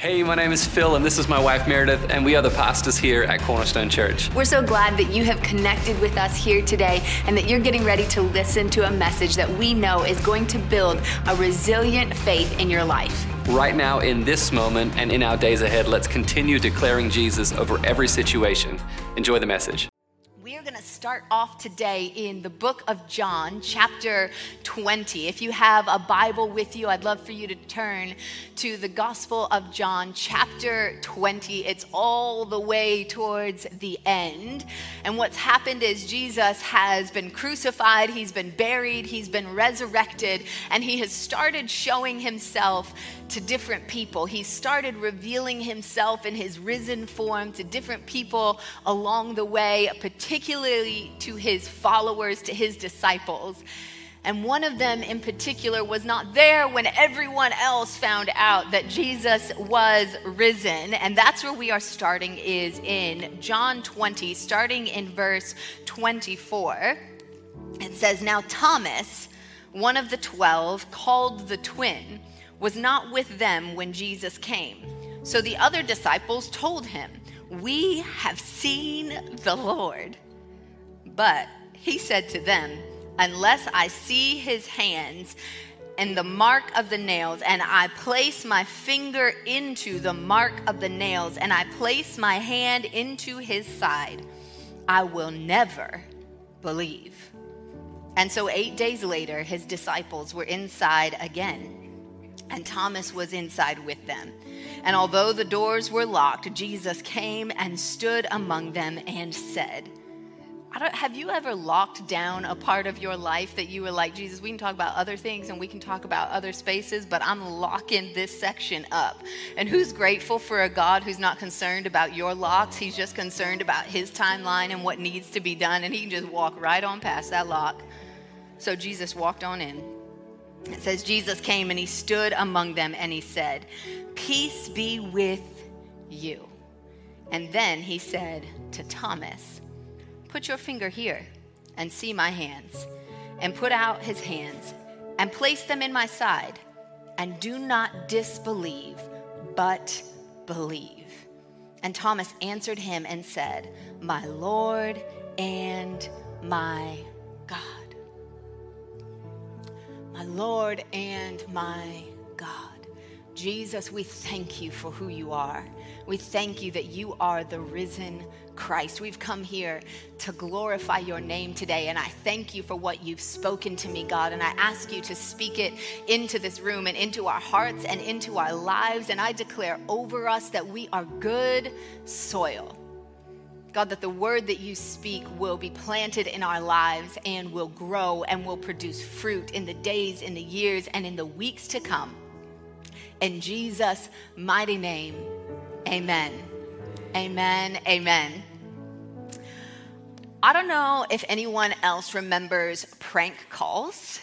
Hey, my name is Phil, and this is my wife Meredith, and we are the pastors here at Cornerstone Church. We're so glad that you have connected with us here today and that you're getting ready to listen to a message that we know is going to build a resilient faith in your life. Right now, in this moment, and in our days ahead, let's continue declaring Jesus over every situation. Enjoy the message. We are going to start off today in the book of John, chapter 20. If you have a Bible with you, I'd love for you to turn to the Gospel of John, chapter 20. It's all the way towards the end. And what's happened is Jesus has been crucified, he's been buried, he's been resurrected, and he has started showing himself to different people. He started revealing himself in his risen form to different people along the way, particularly to his followers, to his disciples. And one of them in particular was not there when everyone else found out that Jesus was risen. And that's where we are starting is in John 20, starting in verse 24. It says, Now Thomas, one of the twelve, called the twin, was not with them when Jesus came. So the other disciples told him, We have seen the Lord. But he said to them, Unless I see his hands and the mark of the nails, and I place my finger into the mark of the nails, and I place my hand into his side, I will never believe. And so, eight days later, his disciples were inside again and Thomas was inside with them. And although the doors were locked, Jesus came and stood among them and said, have you ever locked down a part of your life that you were like, Jesus, we can talk about other things and we can talk about other spaces, but I'm locking this section up? And who's grateful for a God who's not concerned about your locks? He's just concerned about his timeline and what needs to be done, and he can just walk right on past that lock. So Jesus walked on in. It says, Jesus came and he stood among them and he said, Peace be with you. And then he said to Thomas, Put your finger here and see my hands, and put out his hands and place them in my side, and do not disbelieve, but believe. And Thomas answered him and said, My Lord and my God my Lord and my God. Jesus, we thank you for who you are. We thank you that you are the risen Christ. We've come here to glorify your name today, and I thank you for what you've spoken to me, God. And I ask you to speak it into this room and into our hearts and into our lives. And I declare over us that we are good soil God, that the word that you speak will be planted in our lives and will grow and will produce fruit in the days, in the years, and in the weeks to come. In Jesus' mighty name, amen. Amen. Amen. I don't know if anyone else remembers prank calls.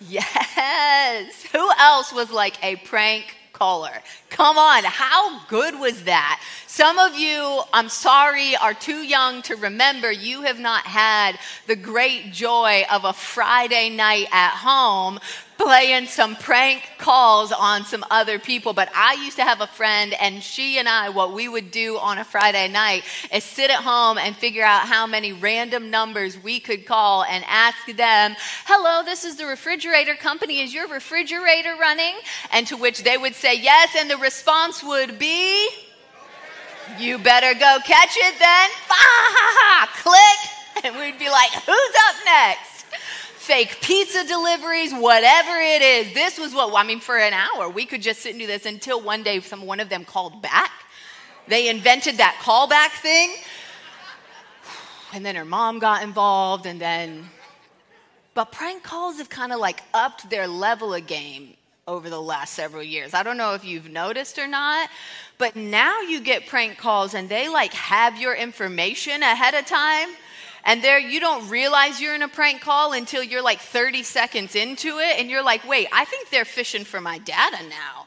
Yes. Who else was like a prank caller. Come on, how good was that? Some of you, I'm sorry, are too young to remember. You have not had the great joy of a Friday night at home playing some prank calls on some other people. But I used to have a friend, and she and I, what we would do on a Friday night is sit at home and figure out how many random numbers we could call and ask them, Hello, this is the refrigerator company. Is your refrigerator running? And to which they would say yes, and the response would be, You better go catch it then. Click. And we'd be like, Who's up next? Fake pizza deliveries, whatever it is. This was what, I mean, for an hour, we could just sit and do this until one day some, one of them called back. They invented that callback thing. And then her mom got involved, and then. But prank calls have kind of like upped their level of game over the last several years. I don't know if you've noticed or not, but now you get prank calls and they like have your information ahead of time and there you don't realize you're in a prank call until you're like 30 seconds into it and you're like, wait, I think they're fishing for my data now.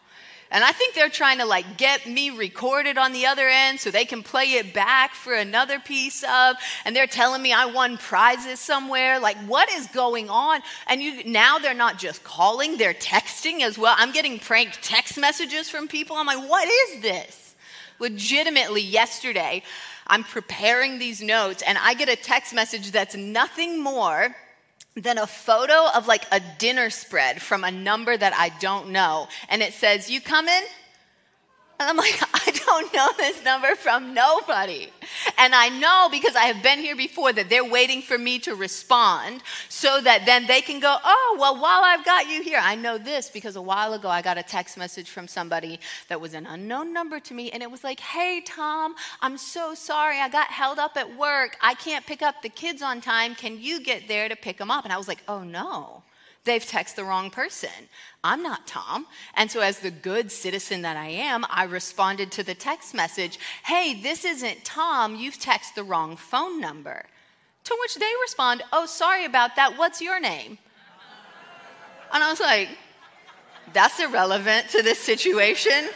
And I think they're trying to like get me recorded on the other end so they can play it back for another piece of. And they're telling me I won prizes somewhere. Like, what is going on? And you now they're not just calling, they're texting as well. I'm getting prank text messages from people. I'm like, what is this? Legitimately, yesterday, I'm preparing these notes and I get a text message that's nothing more than a photo of like a dinner spread from a number that I don't know. And it says, You coming? And I'm like, I don't know this number from nobody. And I know because I have been here before that they're waiting for me to respond so that then they can go, oh, well, while I've got you here, I know this because a while ago I got a text message from somebody that was an unknown number to me. And it was like, hey, Tom, I'm so sorry. I got held up at work. I can't pick up the kids on time. Can you get there to pick them up? And I was like, oh, no they've texted the wrong person. I'm not Tom. And so, as the good citizen that I am, I responded to the text message Hey, this isn't Tom. You've texted the wrong phone number. To which they respond, Oh, sorry about that. What's your name? And I was like, That's irrelevant to this situation.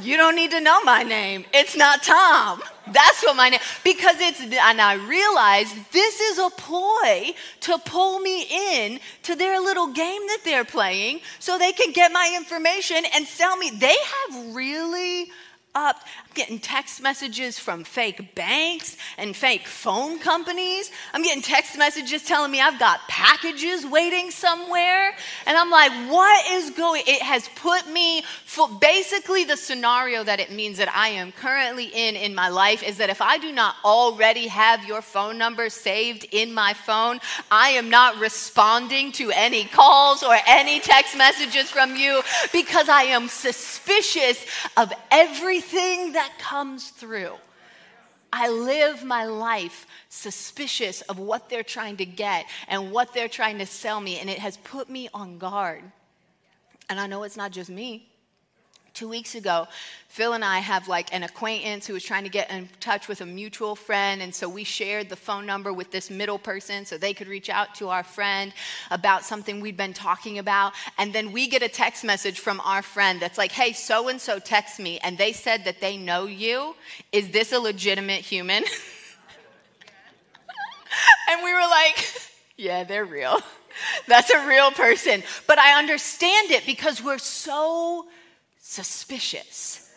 You don't need to know my name. It's not Tom. That's what my name, because it's, and I realized this is a ploy to pull me in to their little game that they're playing so they can get my information and sell me. They have really up. I'm getting text messages from fake banks and fake phone companies. I'm getting text messages telling me I've got packages waiting somewhere. And I'm like, what is going? It has put me for basically the scenario that it means that I am currently in in my life is that if I do not already have your phone number saved in my phone, I am not responding to any calls or any text messages from you because I am suspicious of everything everything that comes through. I live my life suspicious of what they're trying to get and what they're trying to sell me, and it has put me on guard. And I know it's not just me. Two weeks ago, Phil and I have like an acquaintance who was trying to get in touch with a mutual friend. And so we shared the phone number with this middle person so they could reach out to our friend about something we'd been talking about. And then we get a text message from our friend that's like, hey, so and so text me. And they said that they know you. Is this a legitimate human? and we were like, yeah, they're real. That's a real person. But I understand it because we're so suspicious.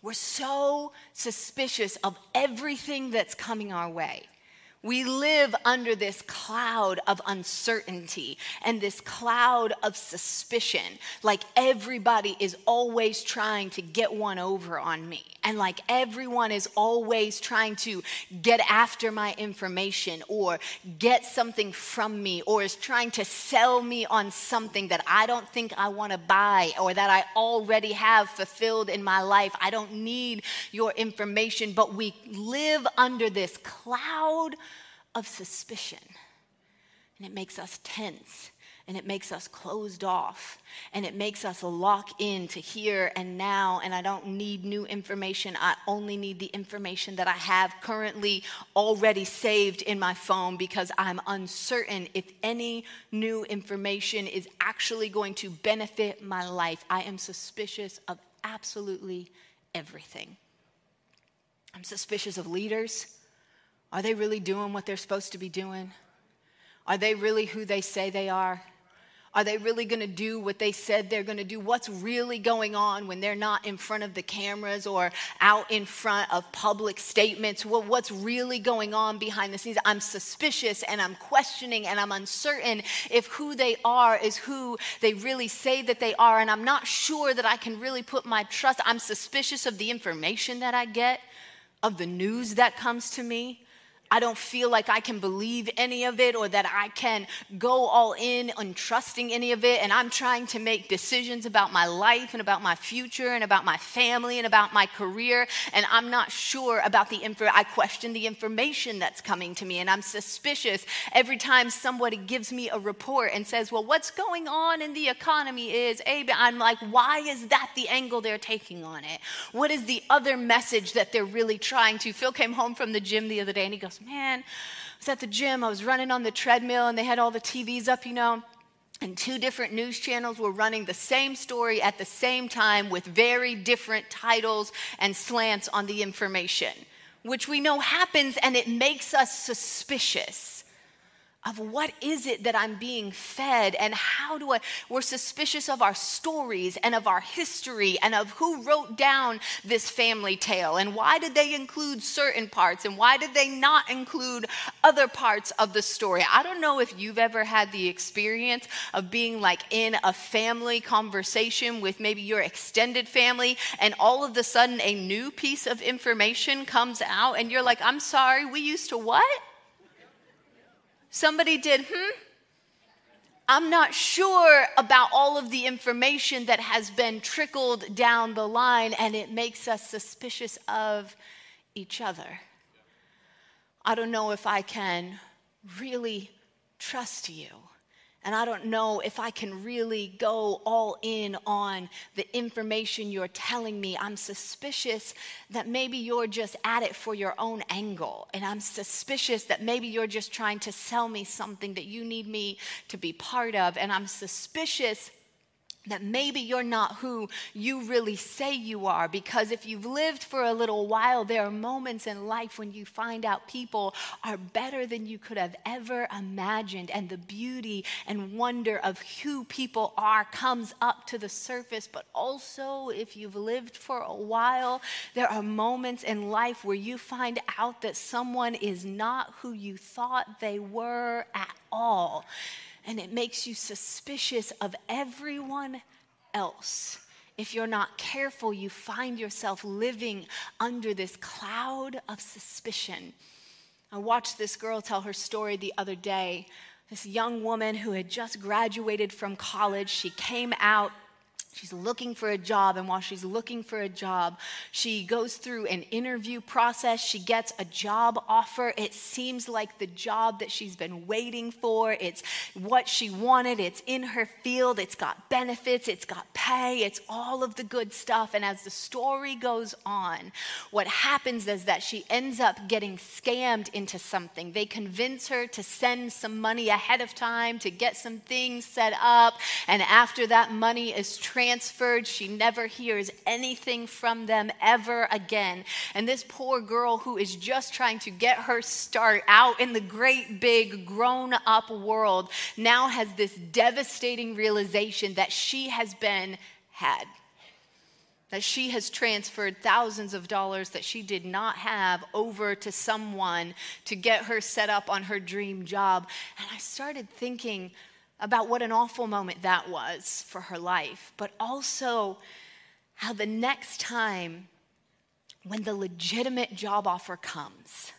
We're so suspicious of everything that's coming our way. We live under this cloud of uncertainty and this cloud of suspicion. Like everybody is always trying to get one over on me. And like everyone is always trying to get after my information or get something from me or is trying to sell me on something that I don't think I want to buy or that I already have fulfilled in my life. I don't need your information, but we live under this cloud of suspicion. And it makes us tense and it makes us closed off and it makes us lock in to here and now and i don't need new information. I only need the information that i have currently already saved in my phone because i'm uncertain if any new information is actually going to benefit my life. I am suspicious of absolutely everything. I'm suspicious of leaders are they really doing what they're supposed to be doing? Are they really who they say they are? Are they really going to do what they said they're going to do? What's really going on when they're not in front of the cameras or out in front of public statements? Well, what's really going on behind the scenes? I'm suspicious and I'm questioning and I'm uncertain if who they are is who they really say that they are. And I'm not sure that I can really put my trust. I'm suspicious of the information that I get, of the news that comes to me. I don't feel like I can believe any of it or that I can go all in on trusting any of it. And I'm trying to make decisions about my life and about my future and about my family and about my career. And I'm not sure about the info. I question the information that's coming to me. And I'm suspicious every time somebody gives me a report and says, well, what's going on in the economy is. I'm like, why is that the angle they're taking on it? What is the other message that they're really trying to? Phil came home from the gym the other day and he goes, Man, I was at the gym, I was running on the treadmill, and they had all the TVs up, you know. and two different news channels were running the same story at the same time with very different titles and slants on the information, which we know happens and it makes us suspicious of what is it that I'm being fed and how do I, we're suspicious of our stories and of our history and of who wrote down this family tale and why did they include certain parts and why did they not include other parts of the story. I don't know if you've ever had the experience of being like in a family conversation with maybe your extended family and all of a sudden a new piece of information comes out and you're like, I'm sorry, we used to what? Somebody did, hmm? I'm not sure about all of the information that has been trickled down the line, and it makes us suspicious of each other. I don't know if I can really trust you. And I don't know if I can really go all in on the information you're telling me. I'm suspicious that maybe you're just at it for your own angle. And I'm suspicious that maybe you're just trying to sell me something that you need me to be part of. And I'm suspicious that maybe you're not who you really say you are. Because if you've lived for a little while, there are moments in life when you find out people are better than you could have ever imagined. And the beauty and wonder of who people are comes up to the surface. But also, if you've lived for a while, there are moments in life where you find out that someone is not who you thought they were at all and it makes you suspicious of everyone else. If you're not careful, you find yourself living under this cloud of suspicion. I watched this girl tell her story the other day. This young woman who had just graduated from college, she came out She's looking for a job, and while she's looking for a job, she goes through an interview process. She gets a job offer. It seems like the job that she's been waiting for. It's what she wanted, it's in her field, it's got benefits, it's got pay, it's all of the good stuff. And as the story goes on, what happens is that she ends up getting scammed into something. They convince her to send some money ahead of time to get some things set up, and after that money is transferred, transferred. She never hears anything from them ever again. And this poor girl who is just trying to get her start out in the great big grown up world now has this devastating realization that she has been had that she has transferred thousands of dollars that she did not have over to someone to get her set up on her dream job. And I started thinking, about what an awful moment that was for her life, but also how the next time when the legitimate job offer comes,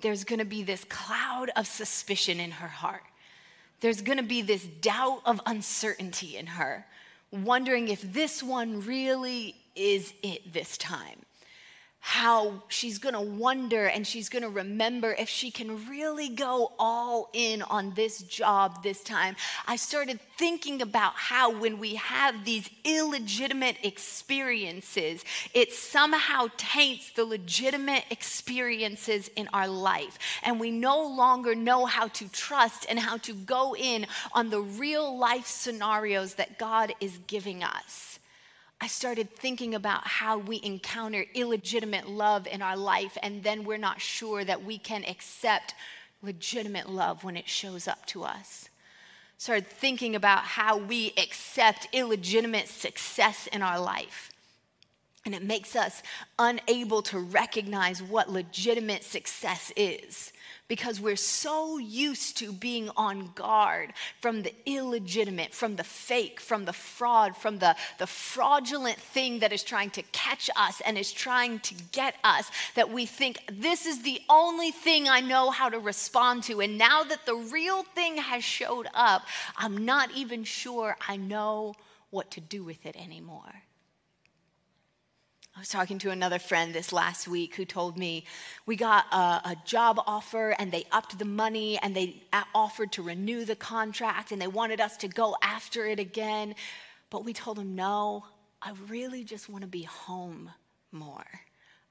there's gonna be this cloud of suspicion in her heart. There's gonna be this doubt of uncertainty in her, wondering if this one really is it this time how she's going to wonder and she's going to remember if she can really go all in on this job this time. I started thinking about how when we have these illegitimate experiences, it somehow taints the legitimate experiences in our life. And we no longer know how to trust and how to go in on the real life scenarios that God is giving us. I started thinking about how we encounter illegitimate love in our life, and then we're not sure that we can accept legitimate love when it shows up to us. Started thinking about how we accept illegitimate success in our life. And it makes us unable to recognize what legitimate success is because we're so used to being on guard from the illegitimate, from the fake, from the fraud, from the, the fraudulent thing that is trying to catch us and is trying to get us, that we think this is the only thing I know how to respond to. And now that the real thing has showed up, I'm not even sure I know what to do with it anymore. I was talking to another friend this last week who told me we got a, a, job offer and they upped the money and they offered to renew the contract and they wanted us to go after it again. But we told them, no, I really just want to be home more.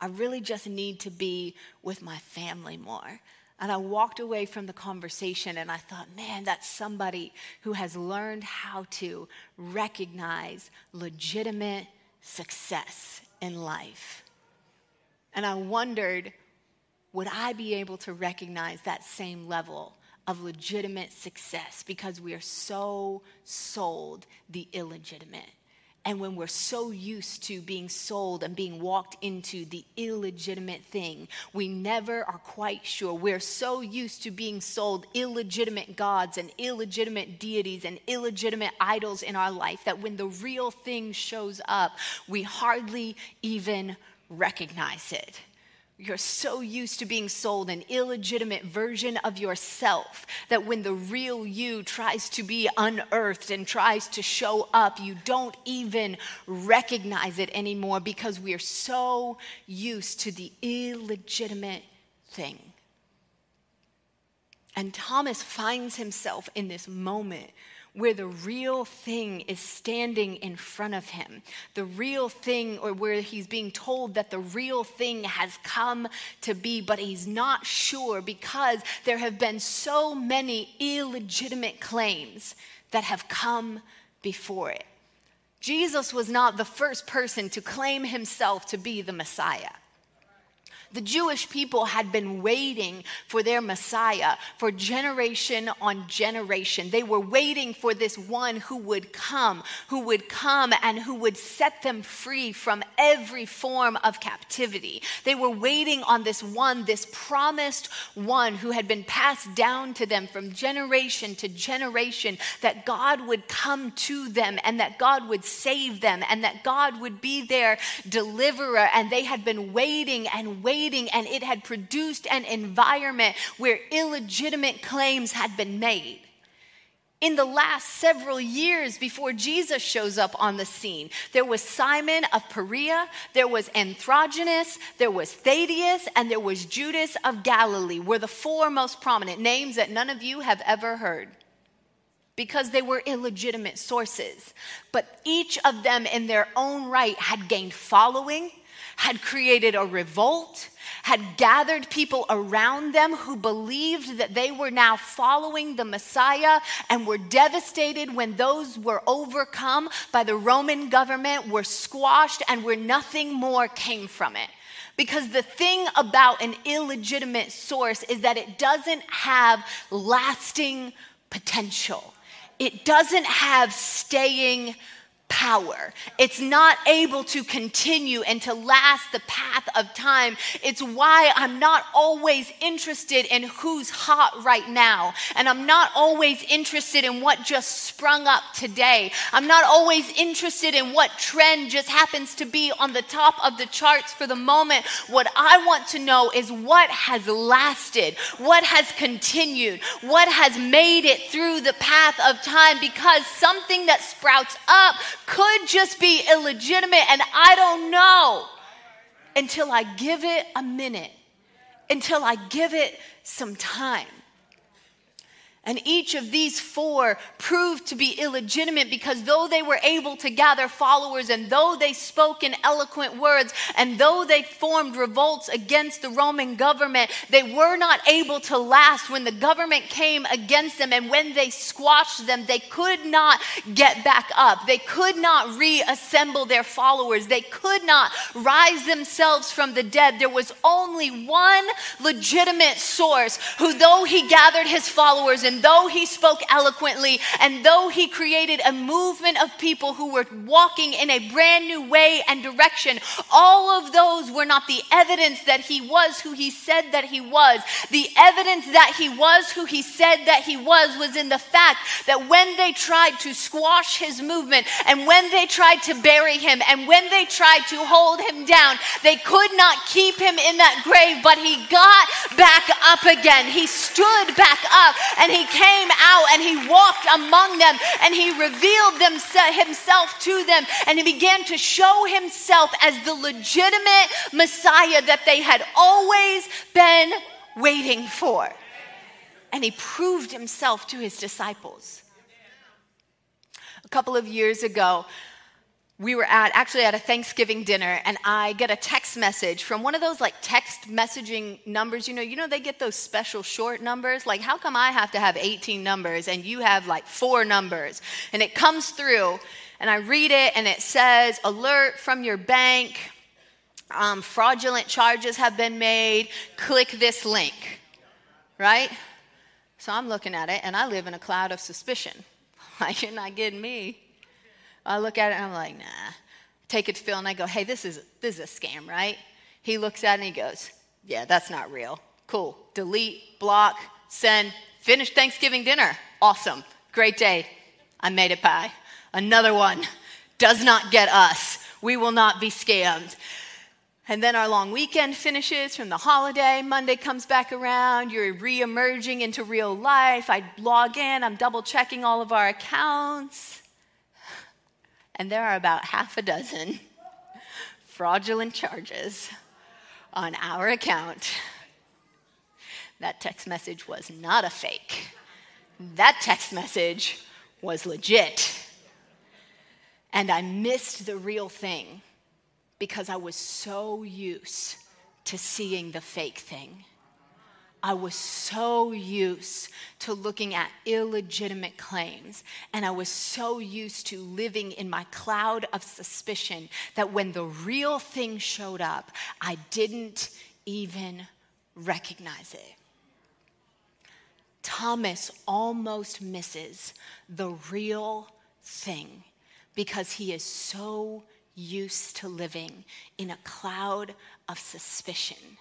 I really just need to be with my family more. And I walked away from the conversation and I thought, man, that's somebody who has learned how to recognize legitimate success in life. And I wondered, would I be able to recognize that same level of legitimate success because we are so sold the illegitimate? And when we're so used to being sold and being walked into the illegitimate thing, we never are quite sure. We're so used to being sold illegitimate gods and illegitimate deities and illegitimate idols in our life that when the real thing shows up, we hardly even recognize it. You're so used to being sold an illegitimate version of yourself that when the real you tries to be unearthed and tries to show up, you don't even recognize it anymore because we are so used to the illegitimate thing. And Thomas finds himself in this moment where the real thing is standing in front of him. The real thing, or where he's being told that the real thing has come to be, but he's not sure because there have been so many illegitimate claims that have come before it. Jesus was not the first person to claim himself to be the Messiah. The Jewish people had been waiting for their Messiah for generation on generation. They were waiting for this one who would come, who would come and who would set them free from every form of captivity. They were waiting on this one, this promised one who had been passed down to them from generation to generation, that God would come to them and that God would save them and that God would be their deliverer. And they had been waiting and waiting and it had produced an environment where illegitimate claims had been made in the last several years before Jesus shows up on the scene. There was Simon of Perea, there was Andronicus, there was Thaddeus, and there was Judas of Galilee, were the four most prominent names that none of you have ever heard because they were illegitimate sources. But each of them, in their own right, had gained following, had created a revolt, had gathered people around them who believed that they were now following the Messiah and were devastated when those were overcome by the Roman government, were squashed, and where nothing more came from it. Because the thing about an illegitimate source is that it doesn't have lasting potential, it doesn't have staying power. It's not able to continue and to last the path of time. It's why I'm not always interested in who's hot right now. And I'm not always interested in what just sprung up today. I'm not always interested in what trend just happens to be on the top of the charts for the moment. What I want to know is what has lasted, what has continued, what has made it through the path of time because something that sprouts up could just be illegitimate, and I don't know until I give it a minute, until I give it some time. And each of these four proved to be illegitimate because though they were able to gather followers and though they spoke in eloquent words and though they formed revolts against the Roman government, they were not able to last when the government came against them. And when they squashed them, they could not get back up. They could not reassemble their followers. They could not rise themselves from the dead. There was only one legitimate source who, though he gathered his followers, though he spoke eloquently, and though he created a movement of people who were walking in a brand new way and direction, all of those were not the evidence that he was who he said that he was. The evidence that he was who he said that he was was in the fact that when they tried to squash his movement, and when they tried to bury him, and when they tried to hold him down, they could not keep him in that grave, but he got back up again. He stood back up and he he came out and he walked among them and he revealed himself to them and he began to show himself as the legitimate Messiah that they had always been waiting for. And he proved himself to his disciples. A couple of years ago, we were at actually at a Thanksgiving dinner, and I get a text message from one of those like text messaging numbers. You know, you know they get those special short numbers. Like, how come I have to have 18 numbers and you have like four numbers? And it comes through, and I read it, and it says, "Alert from your bank: um, fraudulent charges have been made. Click this link." Right? So I'm looking at it, and I live in a cloud of suspicion. Like, you're not getting me. I look at it and I'm like, nah. Take it to Phil and I go, hey, this is, this is a scam, right? He looks at it and he goes, yeah, that's not real. Cool. Delete, block, send, finish Thanksgiving dinner. Awesome. Great day. I made it by. Another one does not get us. We will not be scammed. And then our long weekend finishes from the holiday. Monday comes back around. You're re emerging into real life. I log in. I'm double checking all of our accounts and there are about half a dozen fraudulent charges on our account. That text message was not a fake. That text message was legit. And I missed the real thing because I was so used to seeing the fake thing. I was so used to looking at illegitimate claims, and I was so used to living in my cloud of suspicion that when the real thing showed up, I didn't even recognize it. Thomas almost misses the real thing because he is so used to living in a cloud of suspicion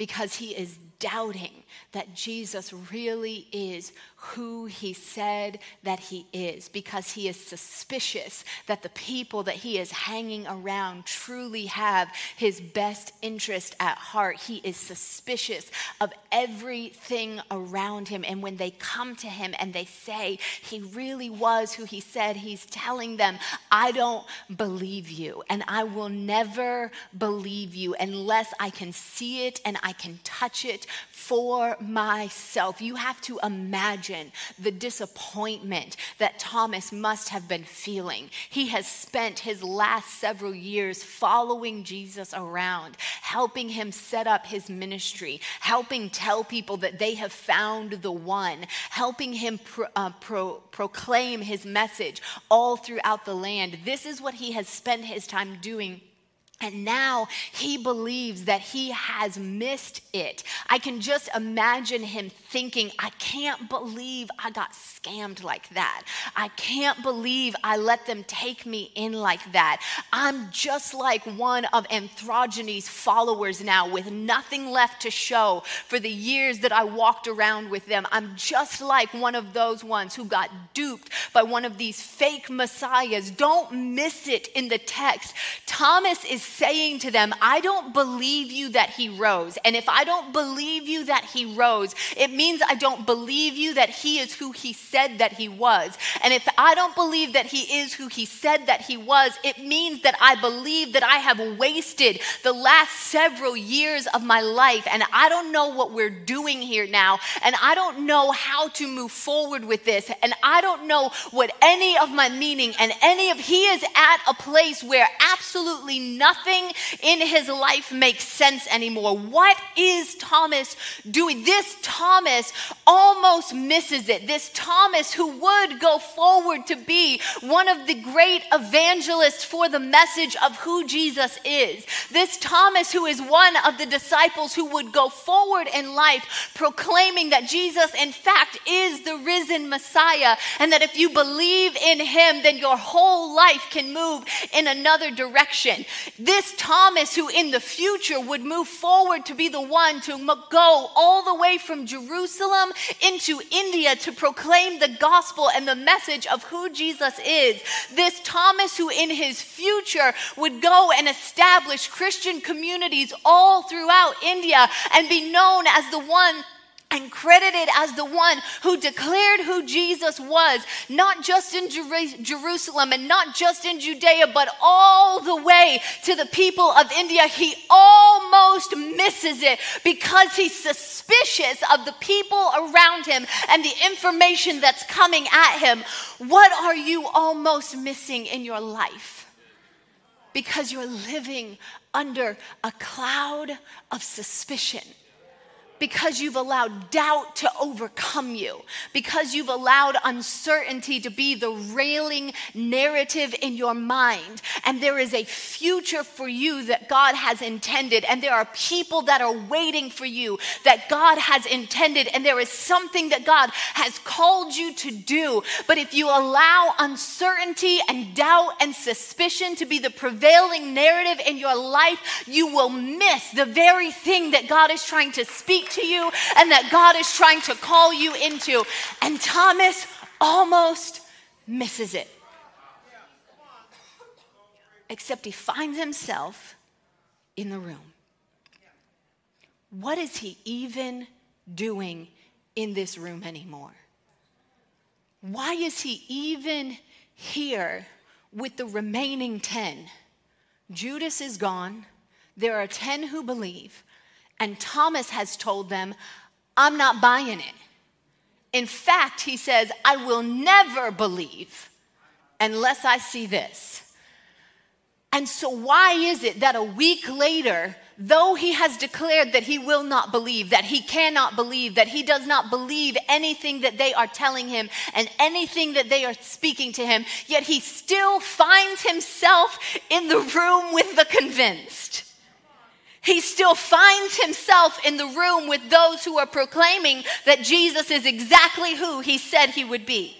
because he is doubting that Jesus really is who he said that he is, because he is suspicious that the people that he is hanging around truly have his best interest at heart. He is suspicious of everything around him. And when they come to him and they say he really was who he said, he's telling them, I don't believe you, and I will never believe you unless I can see it and I can touch it for myself. You have to imagine the disappointment that Thomas must have been feeling. He has spent his last several years following Jesus around, helping him set up his ministry, helping tell people that they have found the one, helping him pro, uh, pro, proclaim his message all throughout the land. This is what he has spent his time doing and now he believes that he has missed it. I can just imagine him thinking, I can't believe I got scammed like that. I can't believe I let them take me in like that. I'm just like one of Athronges' followers now with nothing left to show for the years that I walked around with them. I'm just like one of those ones who got duped by one of these fake messiahs. Don't miss it in the text. Thomas is saying to them, I don't believe you that he rose. And if I don't believe you that he rose, it means I don't believe you that he is who he said that he was. And if I don't believe that he is who he said that he was, it means that I believe that I have wasted the last several years of my life. And I don't know what we're doing here now. And I don't know how to move forward with this. And I don't know what any of my meaning and any of, he is at a place where absolutely nothing nothing in his life makes sense anymore. What is Thomas doing? This Thomas almost misses it. This Thomas who would go forward to be one of the great evangelists for the message of who Jesus is. This Thomas who is one of the disciples who would go forward in life proclaiming that Jesus, in fact, is the risen Messiah, and that if you believe in him, then your whole life can move in another direction. This Thomas, who in the future would move forward to be the one to go all the way from Jerusalem into India to proclaim the gospel and the message of who Jesus is. This Thomas, who in his future would go and establish Christian communities all throughout India and be known as the one and credited as the one who declared who Jesus was, not just in Jer- Jerusalem and not just in Judea, but all the way to the people of India, he almost misses it because he's suspicious of the people around him and the information that's coming at him. What are you almost missing in your life? because you're living under a cloud of suspicion because you've allowed doubt to overcome you, because you've allowed uncertainty to be the railing narrative in your mind. And there is a future for you that God has intended, and there are people that are waiting for you that God has intended, and there is something that God has called you to do. But if you allow uncertainty and doubt and suspicion to be the prevailing narrative in your life, you will miss the very thing that God is trying to speak to you and that God is trying to call you into. And Thomas almost misses it. Except he finds himself in the room. What is he even doing in this room anymore? Why is he even here with the remaining 10? Judas is gone. There are 10 who believe. And Thomas has told them, I'm not buying it. In fact, he says, I will never believe unless I see this. And so, why is it that a week later, though he has declared that he will not believe, that he cannot believe, that he does not believe anything that they are telling him and anything that they are speaking to him, yet he still finds himself in the room with the convinced? He still finds himself in the room with those who are proclaiming that Jesus is exactly who he said he would be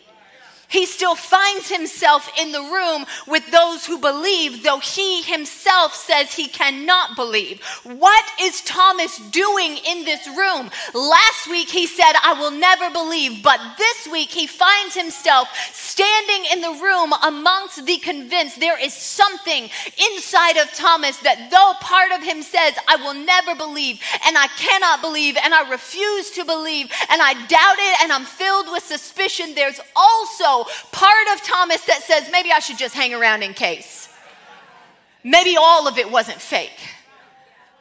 he still finds himself in the room with those who believe, though he himself says he cannot believe. What is Thomas doing in this room? Last week he said, I will never believe, but this week he finds himself standing in the room amongst the convinced. There is something inside of Thomas that though part of him says, I will never believe, and I cannot believe, and I refuse to believe, and I doubt it, and I'm filled with suspicion, there's also part of Thomas that says, maybe I should just hang around in case. Maybe all of it wasn't fake.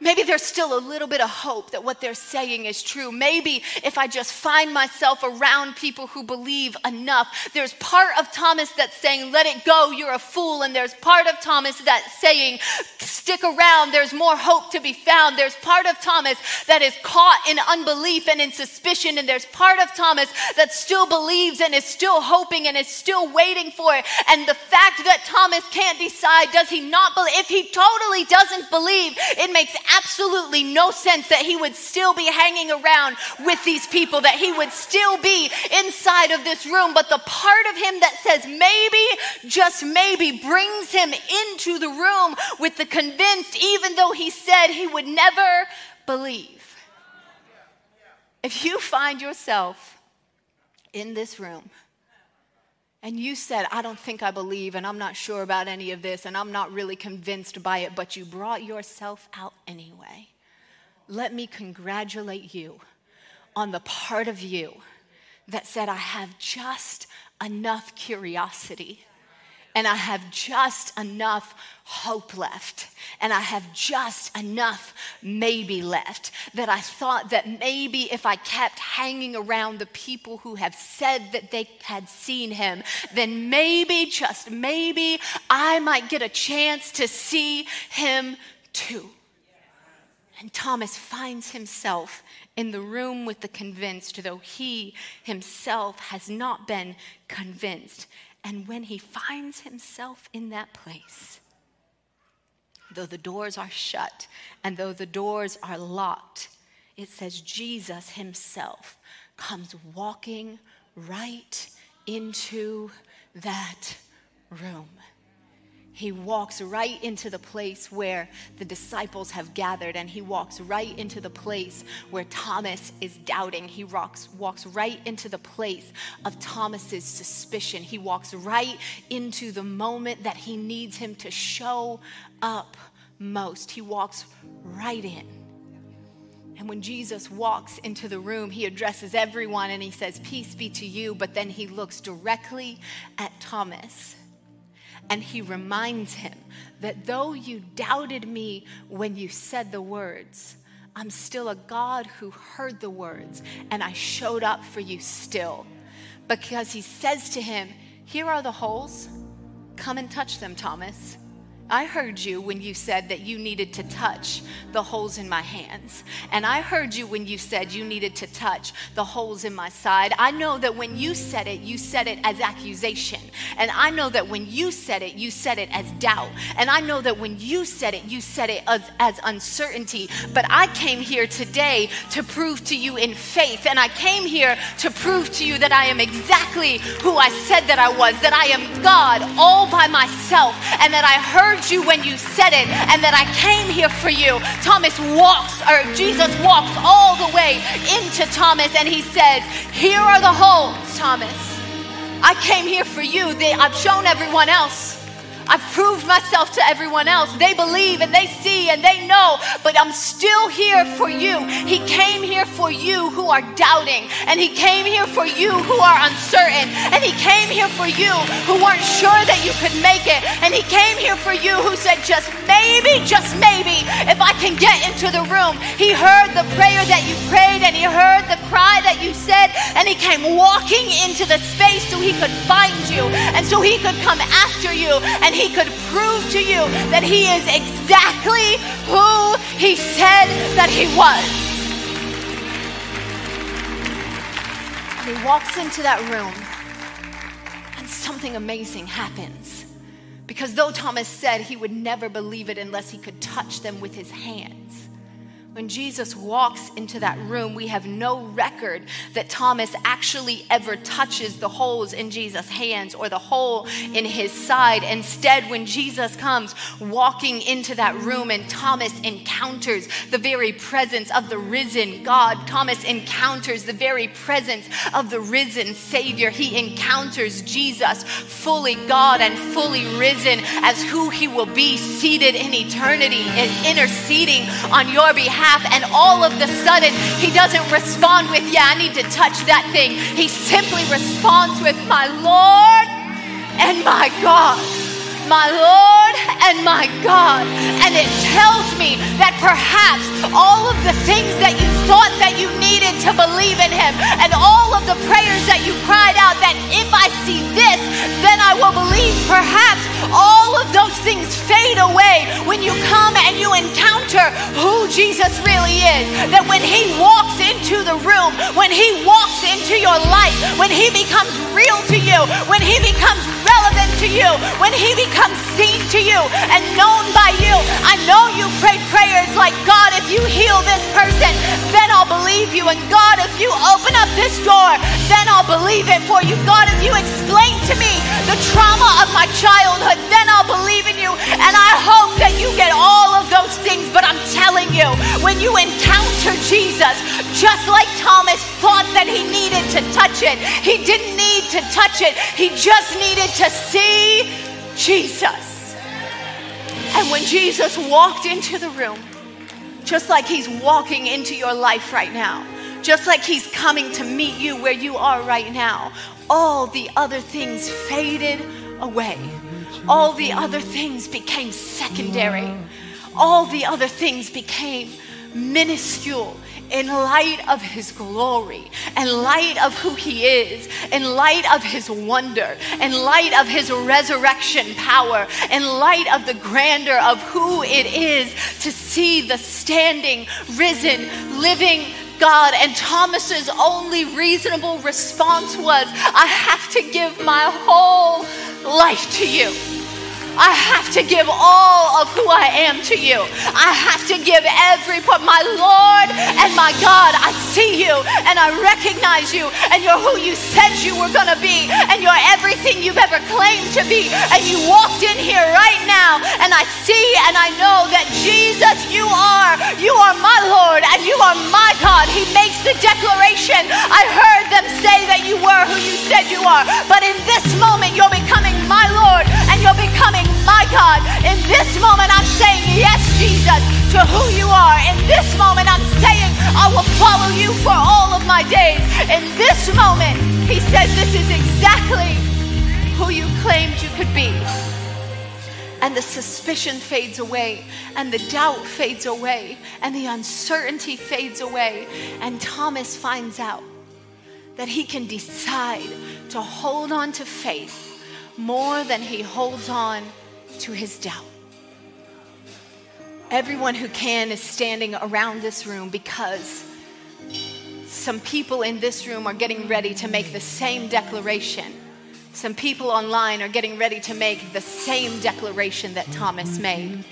Maybe there's still a little bit of hope that what they're saying is true. Maybe if I just find myself around people who believe enough. There's part of Thomas that's saying, let it go, you're a fool. And there's part of Thomas that's saying, stick around, there's more hope to be found. There's part of Thomas that is caught in unbelief and in suspicion. And there's part of Thomas that still believes and is still hoping and is still waiting for it. And the fact that Thomas can't decide, does he not believe? If he totally doesn't believe, it makes absolutely no sense that he would still be hanging around with these people, that he would still be inside of this room. But the part of him that says maybe, just maybe, brings him into the room with the convinced, even though he said he would never believe. If you find yourself in this room, and you said, I don't think I believe, and I'm not sure about any of this, and I'm not really convinced by it, but you brought yourself out anyway. Let me congratulate you on the part of you that said, I have just enough curiosity and I have just enough hope left, and I have just enough maybe left that I thought that maybe if I kept hanging around the people who have said that they had seen him, then maybe, just maybe, I might get a chance to see him too. And Thomas finds himself in the room with the convinced, though he himself has not been convinced. And when he finds himself in that place, though the doors are shut and though the doors are locked, it says Jesus himself comes walking right into that room he walks right into the place where the disciples have gathered, and he walks right into the place where Thomas is doubting. He walks, walks right into the place of Thomas's suspicion. He walks right into the moment that he needs him to show up most. He walks right in. And when Jesus walks into the room, he addresses everyone and he says, Peace be to you. But then he looks directly at Thomas and he reminds him that though you doubted me when you said the words, I'm still a God who heard the words, and I showed up for you still. Because he says to him, Here are the holes. Come and touch them, Thomas. I heard you when you said that you needed to touch the holes in my hands. And I heard you when you said you needed to touch the holes in my side. I know that when you said it, you said it as accusation. And I know that when you said it, you said it as doubt. And I know that when you said it, you said it as, as uncertainty. But I came here today to prove to you in faith. And I came here to prove to you that I am exactly who I said that I was, that I am God all by myself, and that I heard you when you said it and that I came here for you. Thomas walks, or Jesus walks all the way into Thomas and he says, Here are the holes, Thomas. I came here for you. They I've shown everyone else. I've proved myself to everyone else. They believe and they see and they know, but I'm still here for you. He came here for you who are doubting, and He came here for you who are uncertain, and He came here for you who weren't sure that you could make it, and He came here for you who said, just maybe, just maybe, if I can get into the room. He heard the prayer that you prayed, and He heard the cry that you said, and He came walking into the space so He could find you, and so He could come after you, and he could prove to you that he is exactly who he said that he was. And he walks into that room, and something amazing happens. Because though Thomas said he would never believe it unless he could touch them with his hands, when Jesus walks into that room, we have no record that Thomas actually ever touches the holes in Jesus' hands or the hole in his side. Instead, when Jesus comes walking into that room and Thomas encounters the very presence of the risen God, Thomas encounters the very presence of the risen Savior. He encounters Jesus, fully God and fully risen, as who he will be, seated in eternity and interceding on your behalf and all of the sudden, he doesn't respond with, Yeah, I need to touch that thing. He simply responds with, My Lord and my God my Lord and my God. And it tells me that perhaps all of the things that you thought that you needed to believe in Him and all of the prayers that you cried out that if I see this, then I will believe, perhaps all of those things fade away when you come and you encounter who Jesus really is. That when He walks into the room, when He walks into your life, when He becomes real to you, when He becomes relevant to you, when He becomes seen to you and known by you. I know you prayed prayers like, God, if you heal this person, then I'll believe you. And God, if you open up this door, then I'll believe it for you. God, if you explain to me the trauma of my childhood, then I'll believe in you. And I hope that you get all of those things. But I'm telling you, when you encounter Jesus, just like Thomas thought that he needed to touch it, he didn't need to touch it. He just needed to see Jesus. And when Jesus walked into the room, just like he's walking into your life right now, just like he's coming to meet you where you are right now, all the other things faded away. All the other things became secondary. All the other things became minuscule in light of his glory, in light of who he is, in light of his wonder, in light of his resurrection power, in light of the grandeur of who it is to see the standing, risen, living God. And Thomas's only reasonable response was, I have to give my whole life to you. I have to give all of who I am to you. I have to give every part. My Lord and my God, I see you and I recognize you and you're who you said you were going to be and you're everything you've ever claimed to be. And you walked in here right now and I see and I know that Jesus, you are, you are my Lord and you are my God. He makes the declaration. I heard them say that you were who you said you are. But in this moment, you're becoming my you're becoming my God, in this moment I'm saying yes, Jesus, to who you are. In this moment I'm saying I will follow you for all of my days. In this moment, He says this is exactly who you claimed you could be. And the suspicion fades away, and the doubt fades away, and the uncertainty fades away. And Thomas finds out that he can decide to hold on to faith more than he holds on to his doubt. everyone who can is standing around this room because some people in this room are getting ready to make the same declaration. Some people online are getting ready to make the same declaration that Thomas made,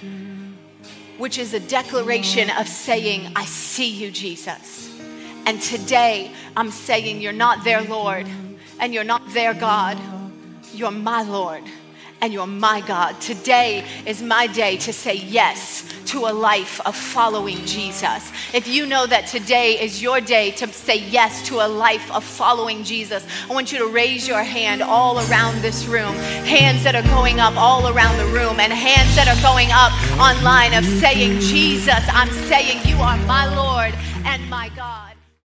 which is a declaration of saying, I see you, Jesus. And today I'm saying, You're not their Lord and you're not their God, you're my Lord and you're my God. Today is my day to say yes to a life of following Jesus. If you know that today is your day to say yes to a life of following Jesus, I want you to raise your hand all around this room. Hands that are going up all around the room, and hands that are going up online of saying, Jesus, I'm saying you are my Lord and my God.